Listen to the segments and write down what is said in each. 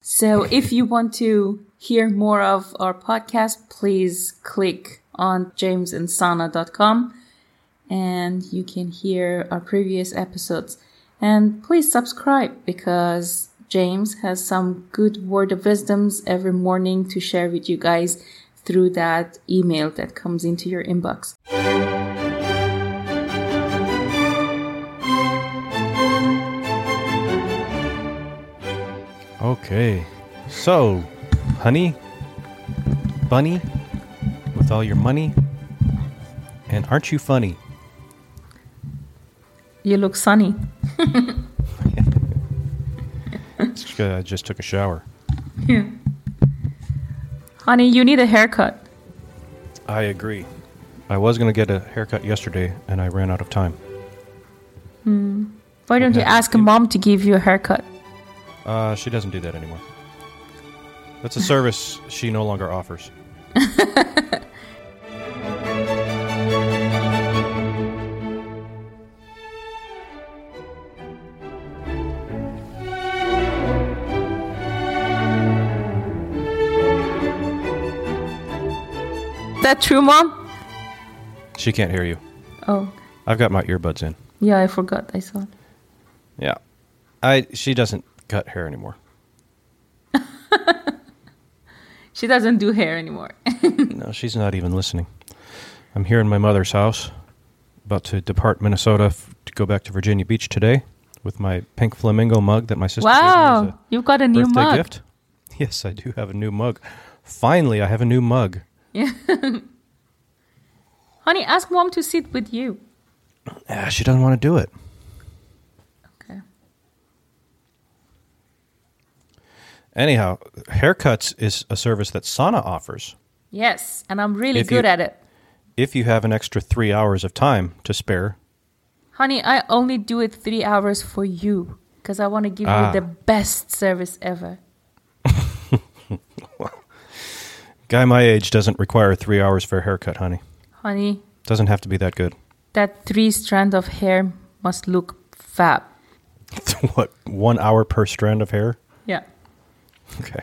So if you want to hear more of our podcast, please click on jamesandsana.com and you can hear our previous episodes. And please subscribe because James has some good word of wisdoms every morning to share with you guys through that email that comes into your inbox. Okay. So, honey, bunny, with all your money, and aren't you funny? You look sunny. It's just 'cause I just took a shower. Yeah. Honey, you need a haircut. I agree. I was going to get a haircut yesterday, and I ran out of time. Hmm. Why don't you ask mom to give you a haircut? Uh, she doesn't do that anymore. That's a service she no longer offers. That true, mom? She can't hear you. Oh, I've got my earbuds in. yeah, I forgot. I saw it. Yeah. I she doesn't cut hair anymore. She doesn't do hair anymore. No, she's not even listening. I'm here in my mother's house, about to depart Minnesota f- to go back to Virginia Beach today with my pink flamingo mug that my sister gave me wow, you've got a new mug. gift. Yes, I do have a new mug. Finally, I have a new mug. Yeah. Honey, ask mom to sit with you. Ah, she doesn't want to do it. Anyhow, haircuts is a service that Sana offers. Yes, and I'm really If good you- at it. If you have an extra three hours of time to spare, Honey, I only do it three hours for you because I want to give Ah. you the best service ever. guy my age doesn't require three hours for a haircut, honey. Honey, Doesn't have to be that good. that three strand of hair must look fab. what, one hour per strand of hair? Yeah. Okay.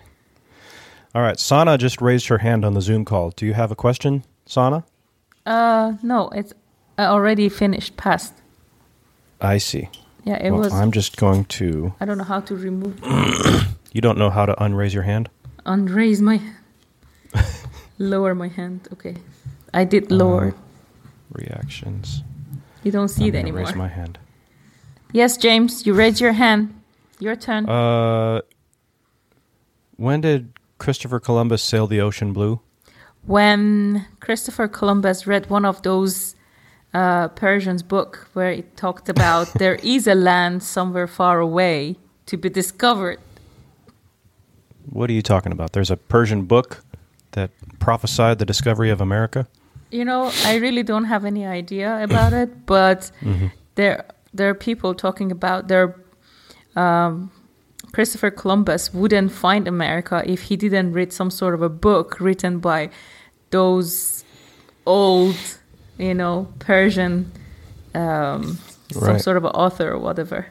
All right. Sana just raised her hand on the Zoom call. Do you have a question, Sana? Uh, no, it's already finished, passed. I see. Yeah, it well, was. I'm just going to. I don't know how to remove, You don't know how to unraise your hand? unraise my, lower my hand. Okay, I did lower. Reactions. you don't see I'm it anymore. Raise my hand. Yes, James, you raise your hand. Your turn. Uh, when did Christopher Columbus sail the ocean blue? when Christopher Columbus read one of those uh, Persian's book where it talked about there is a land somewhere far away to be discovered. What are you talking about? There's a Persian book that prophesied the discovery of America. You know, I really don't have any idea about it, but there there are people talking about there um, Christopher Columbus wouldn't find America if he didn't read some sort of a book written by those old, you know, Persian, um, some Right. sort of author or whatever,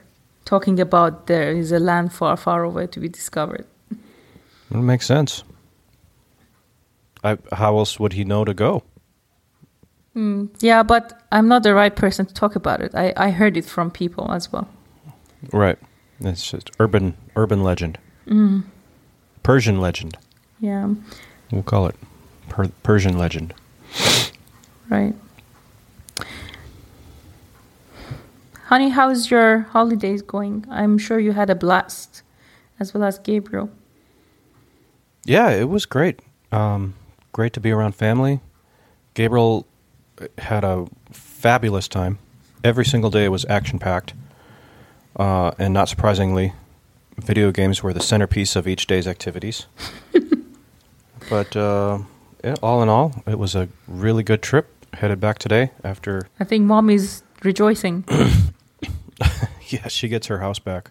talking about there is a land far, far away to be discovered. It makes sense. I, how else would he know to go? Yeah, but I'm not the right person to talk about it. I, I heard it from people as well. Right. It's just urban urban legend. Persian legend. Yeah, We'll call it per- Persian legend. right. Honey, how's your holidays going? I'm sure you had a blast, as well as Gabriel. Yeah, it was great. Um, great to be around family. Gabriel had a fabulous time. Every single day was action packed. Uh, and not surprisingly, video games were the centerpiece of each day's activities. but uh, yeah, all in all, it was a really good trip. Headed back today after, I think mommy's rejoicing. yeah, she gets her house back.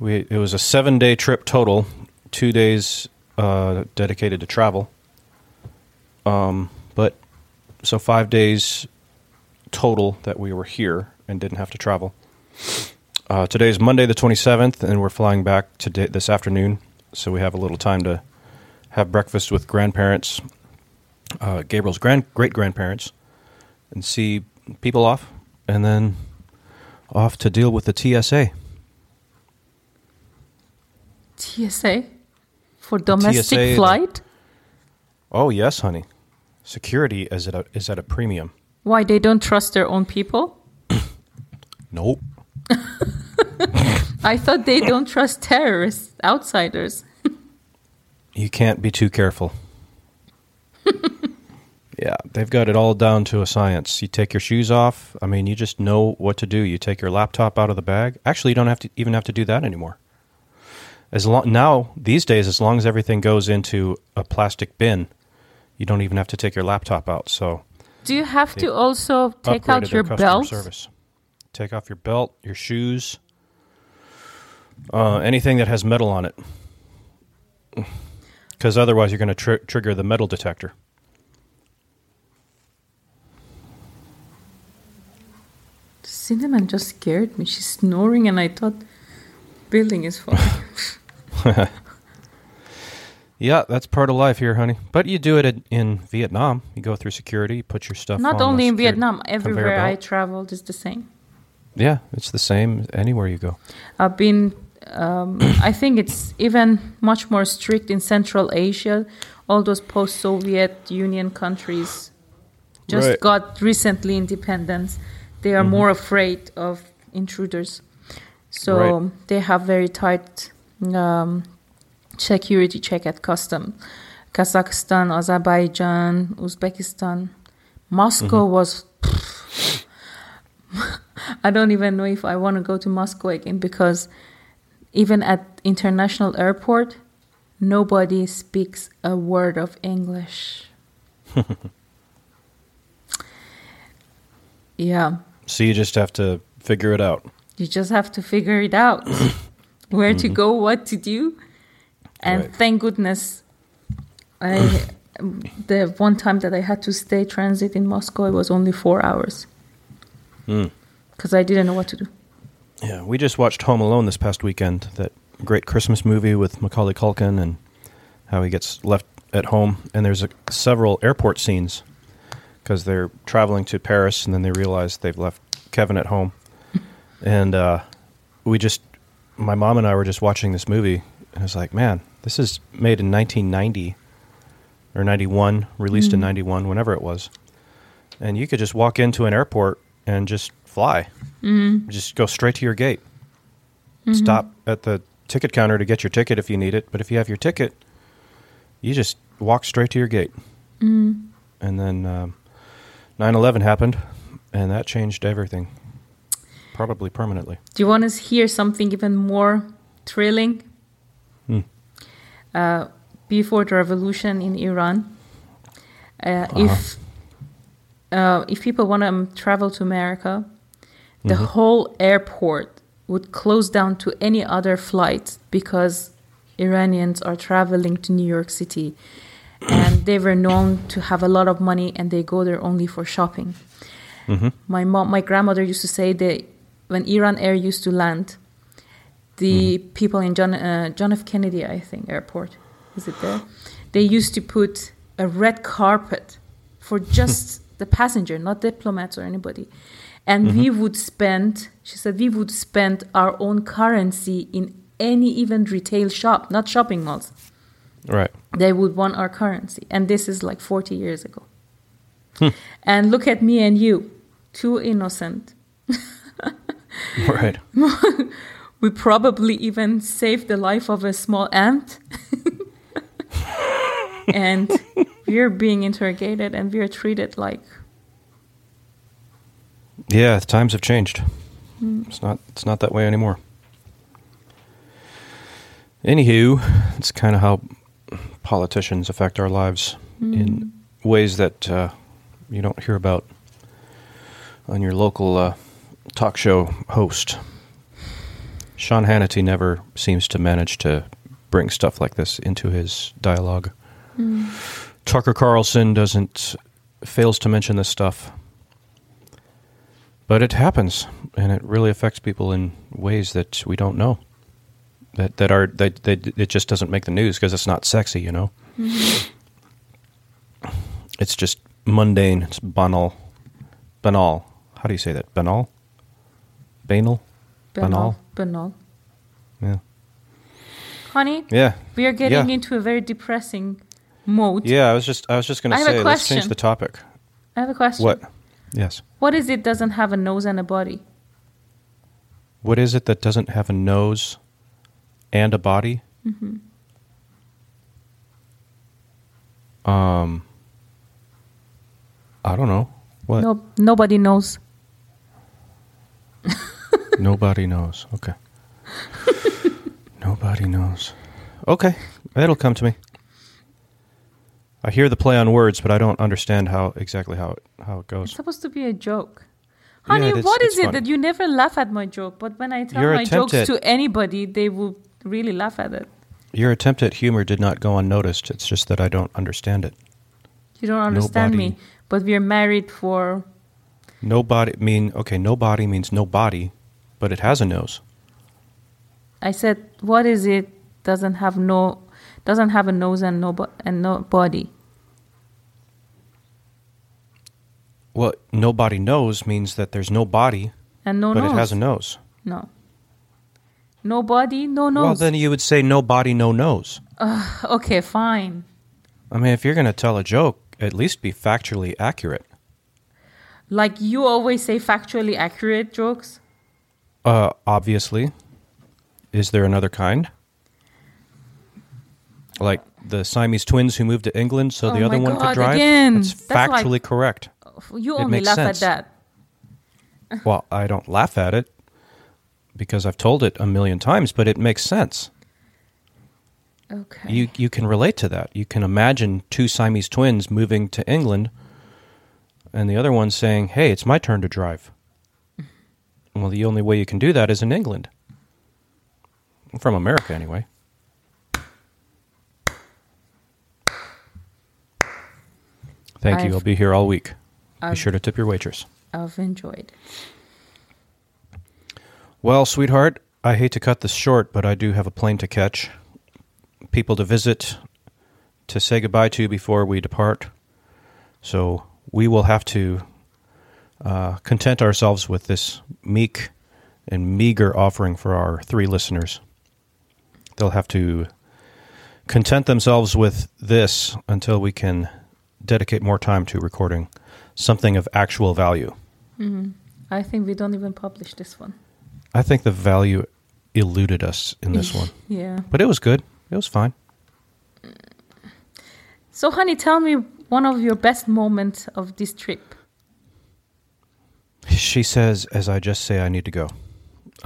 We it was a seven day trip total, two days uh, dedicated to travel. Um, but so five days total that we were here and didn't have to travel. Uh, is Monday, the 27th, and we're flying back today this afternoon. So we have a little time to have breakfast with grandparents, uh, Gabriel's grand great grandparents, and see people off, and then off to deal with the TSA. TSA for domestic TSA, flight. Oh yes, honey. Security is at a, is at a premium. Why they don't trust their own people? Nope. I thought they don't trust terrorists, outsiders. You can't be too careful. yeah, they've got it all down to a science. You take your shoes off. I mean, you just know what to do. You take your laptop out of the bag. Actually, you don't have to even have to do that anymore. As long now these days, as long as everything goes into a plastic bin, you don't even have to take your laptop out. So Do you have to also take out your belt? service. Take off your belt, your shoes, uh, anything that has metal on it, because otherwise you're going to tr- trigger the metal detector. Cinnamon just scared me. She's snoring, and I thought building is falling. Yeah, that's part of life here, honey. But you do it in, in Vietnam. You go through security, you put your stuff. Not on only in Vietnam, everywhere I traveled is the same. Yeah, it's the same anywhere you go. I've been. Um, I think it's even much more strict in Central Asia. All those post-Soviet Union countries just Right. got recently independence. They are more afraid of intruders, so Right. they have very tight um, security check at custom. Kazakhstan, Azerbaijan, Uzbekistan, Moscow was. I don't even know if I want to go to Moscow again because even at international airport, nobody speaks a word of English. yeah, So you just have to figure it out. you just have to figure it out where to go, what to do, and Right. thank goodness, I the one time that I had to stay transit in Moscow, it was only four hours Hmm. Because I didn't know what to do. Yeah, we just watched Home Alone this past weekend. That great Christmas movie with Macaulay Culkin and how he gets left at home. And there's a, several airport scenes because they're traveling to Paris and then they realize they've left Kevin at home. and uh, we just, my mom and I were just watching this movie, and I was like, man, this is made in 1990 or 91, released in 91, whenever it was. And you could just walk into an airport and just fly. Just go straight to your gate. Stop at the ticket counter to get your ticket if you need it. But if you have your ticket, you just walk straight to your gate. And then um, 9/11 happened, and that changed everything, probably permanently. Do you want to hear something even more thrilling? Hmm. Uh, before the revolution in Iran, uh, Uh-huh. if uh, if people want to travel to America, the Mm-hmm. whole airport would close down to any other flight because Iranians are traveling to New York City, and they were known to have a lot of money, and they go there only for shopping. Mm-hmm. My mom, my grandmother used to say that when Iran Air used to land, the people in John uh, John F. Kennedy, I think, airport, is it there? They used to put a red carpet for just the passenger, not diplomats or anybody. And mm-hmm. we would spend, she said, we would spend our own currency in any even retail shop, not shopping malls. Right. They would want our currency. And this is like 40 years ago. Hmm. And look at me and you, too innocent. Right. We probably even saved the life of a small ant. and we're being interrogated and we're treated like Yeah, the times have changed. It's not. It's not that way anymore. Anywho, it's kind of how politicians affect our lives in ways that uh, you don't hear about on your local uh, talk show host. Sean Hannity never seems to manage to bring stuff like this into his dialogue. Tucker Carlson doesn't fails to mention this stuff. But it happens, and it really affects people in ways that we don't know. That that are that, that it just doesn't make the news because it's not sexy, you know. Mm-hmm. It's just mundane. It's banal. Banal. How do you say that? Banal. Banal. Banal. Banal. Yeah. Honey, Yeah. we are getting Yeah. into a very depressing mode. Yeah. I was just I was just going to say let's change the topic. I have a question. What? Yes. What is it doesn't have a nose and a body? What is it that doesn't have a nose and a body? Um, I don't know. What? No, nobody knows. Nobody knows. Okay. Nobody knows. Okay, it'll come to me. I hear the play on words, but I don't understand how exactly how it, how it goes. It's supposed to be a joke. Yeah, Honey, it is- what is it funny. that you never laugh at my joke, but when I tell Your my jokes at- to anybody, they will really laugh at it. Your attempt at humor did not go unnoticed. It's just that I don't understand it. You don't understand me, but we're married for Nobody mean okay. Nobody means no body, but it has a nose. I said, what is it doesn't have no doesn't have a nose and no bo- and no body? Well, nobody knows means that there's no body, And no but nose. it has a nose. No. No body, no nose. Well, then you would say no body, no nose. okay, fine. I mean, if you're going to tell a joke, at least be factually accurate. Like you always say factually accurate jokes. Uh, obviously. Is there another kind? Like the Siamese twins who moved to England so the Oh other my one God, could drive? again. That's That's like- factually correct. You only laugh sense. at that. Well, I don't laugh at it because I've told it a million times, but it makes sense. Okay. You you can relate to that. You can imagine two Siamese twins moving to England and the other one saying, "Hey, it's my turn to drive." Well, the only way you can do that is in England. From America anyway. Thank you. I've- I'll be here all week. Be I've- sure to tip your waitress. I've enjoyed. Well, sweetheart, I hate to cut this short, but I do have a plane to catch, people to visit, to say goodbye to before we depart. So we will have to uh, content ourselves with this meek and meager offering for our three listeners. They'll have to content themselves with this until we can dedicate more time to recording something of actual value. I think we don't even publish this one. I think the value eluded us in this one, Yeah. but it was good. It was fine. So, honey, tell me one of your best moments of this trip. She says, as I just say, I need to go.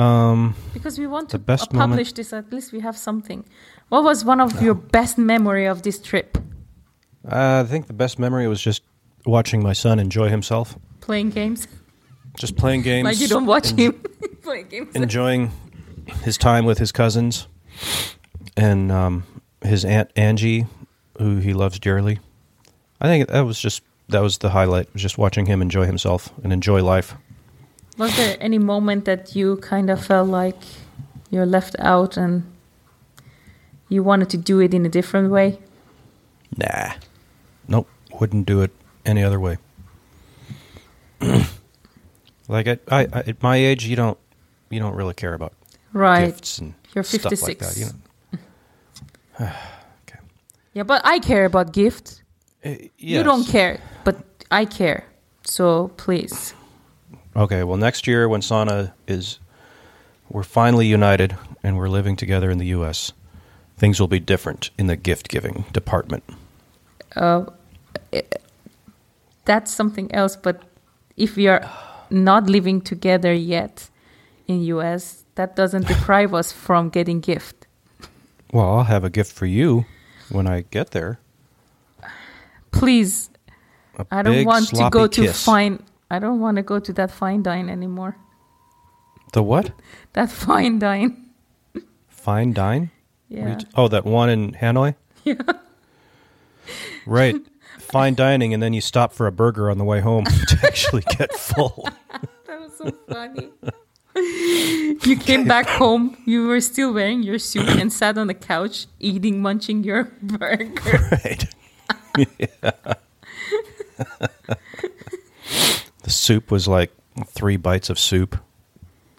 Um, Because we want to best publish moment- this, at least we have something. What was one of your best memory of this trip? I think the best memory was just watching my son enjoy himself, Playing games? just playing games. like you don't watch en- him playing games. enjoying his time with his cousins and um, his aunt Angie, who he loves dearly. I think that was just that was the highlight. Was just watching him enjoy himself and enjoy life. Was there any moment that you kind of felt like you're left out and you wanted to do it in a different way? Nah, nope, wouldn't do it any other way. like at I, I at my age, you don't you don't really care about Right. gifts and You're stuff like 56. that. You know? Yeah, but I care about gifts. Eh, You don't care, but I care. So please. Okay, well, next year when Sana is, we're finally united and we're living together in the U.S., things will be different in the gift giving department. That's something else, but if we are not living together yet in US, that doesn't deprive us from getting gift. Well, I'll have a gift for you when I get there. Please, I don't big, want to go to kiss. fine I don't want to go to that fine dine anymore. The what? That fine dine. Fine dine? What are you Yeah. oh, that one in Hanoi? Yeah. Right. Fine dining, and then you stop for a burger on the way home to actually get full. That was so funny. You came back home, you were still wearing your suit and sat on the couch eating, munching your burger. Right. The soup was like three bites of soup.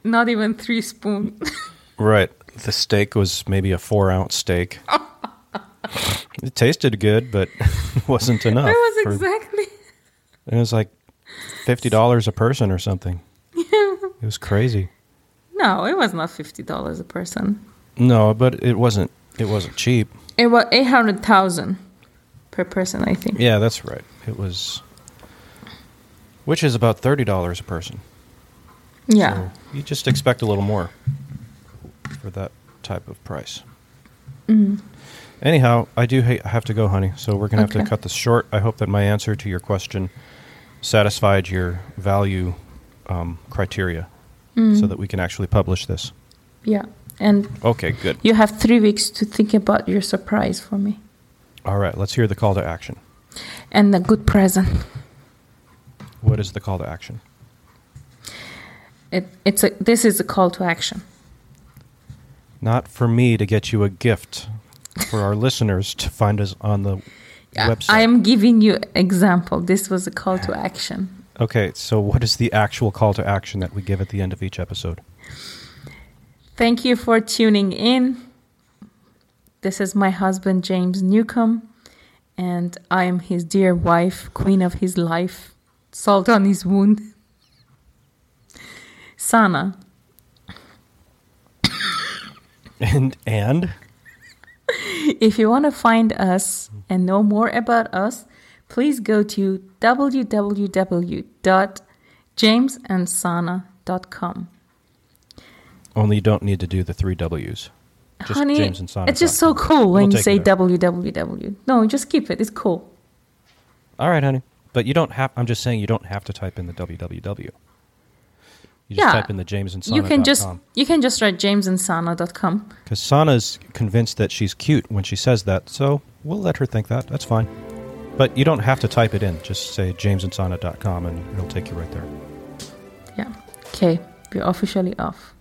Not even three spoon. Right. The steak was maybe a four ounce steak. Oh. It tasted good, but it wasn't enough. That was for- exactly. it was like fifty dollars a person or something. Yeah. It was crazy. No, it was not fifty dollars a person. No, but it wasn't. It wasn't cheap. It was eight hundred thousand per person, I think. Yeah, that's right. It was, which is about thirty dollars a person. Yeah. So you just expect a little more for that type of price. Mm. Anyhow, I do ha- have to go, honey. So we're gonna have to cut this short. I hope that my answer to your question satisfied your value um, criteria, Mm. so that we can actually publish this. Yeah. And Okay, good. you have three weeks to think about your surprise for me All right, let's hear the call to action. and a good present. What is the call to action? It, it's a. This is a call to action. Not for me to get you a gift, for our listeners to find us on the website. I am giving you example. This was a call to action. Okay, so what is the actual call to action that we give at the end of each episode? Thank you for tuning in. This is my husband, James Newcomb, and I am his dear wife, queen of his life, salt on his wound. Sana, And and if you want to find us and know more about us, please go to www.jamesandsana.com. only you don't need to do the three W's. Just Honey, James and Sana. it's just so cool when We'll you say www. No, just keep it. It's cool. All right, honey. But you don't have. I'm just saying you don't have to type in the www. You just Yeah. type in the James and Sana. you can just you can just write jamesandsana.com. because Sana's convinced that she's cute when she says that, so we'll let her think that. That's fine. But you don't have to type it in. Just say jamesandsana.com and it'll take you right there. Yeah. Okay, we're officially off.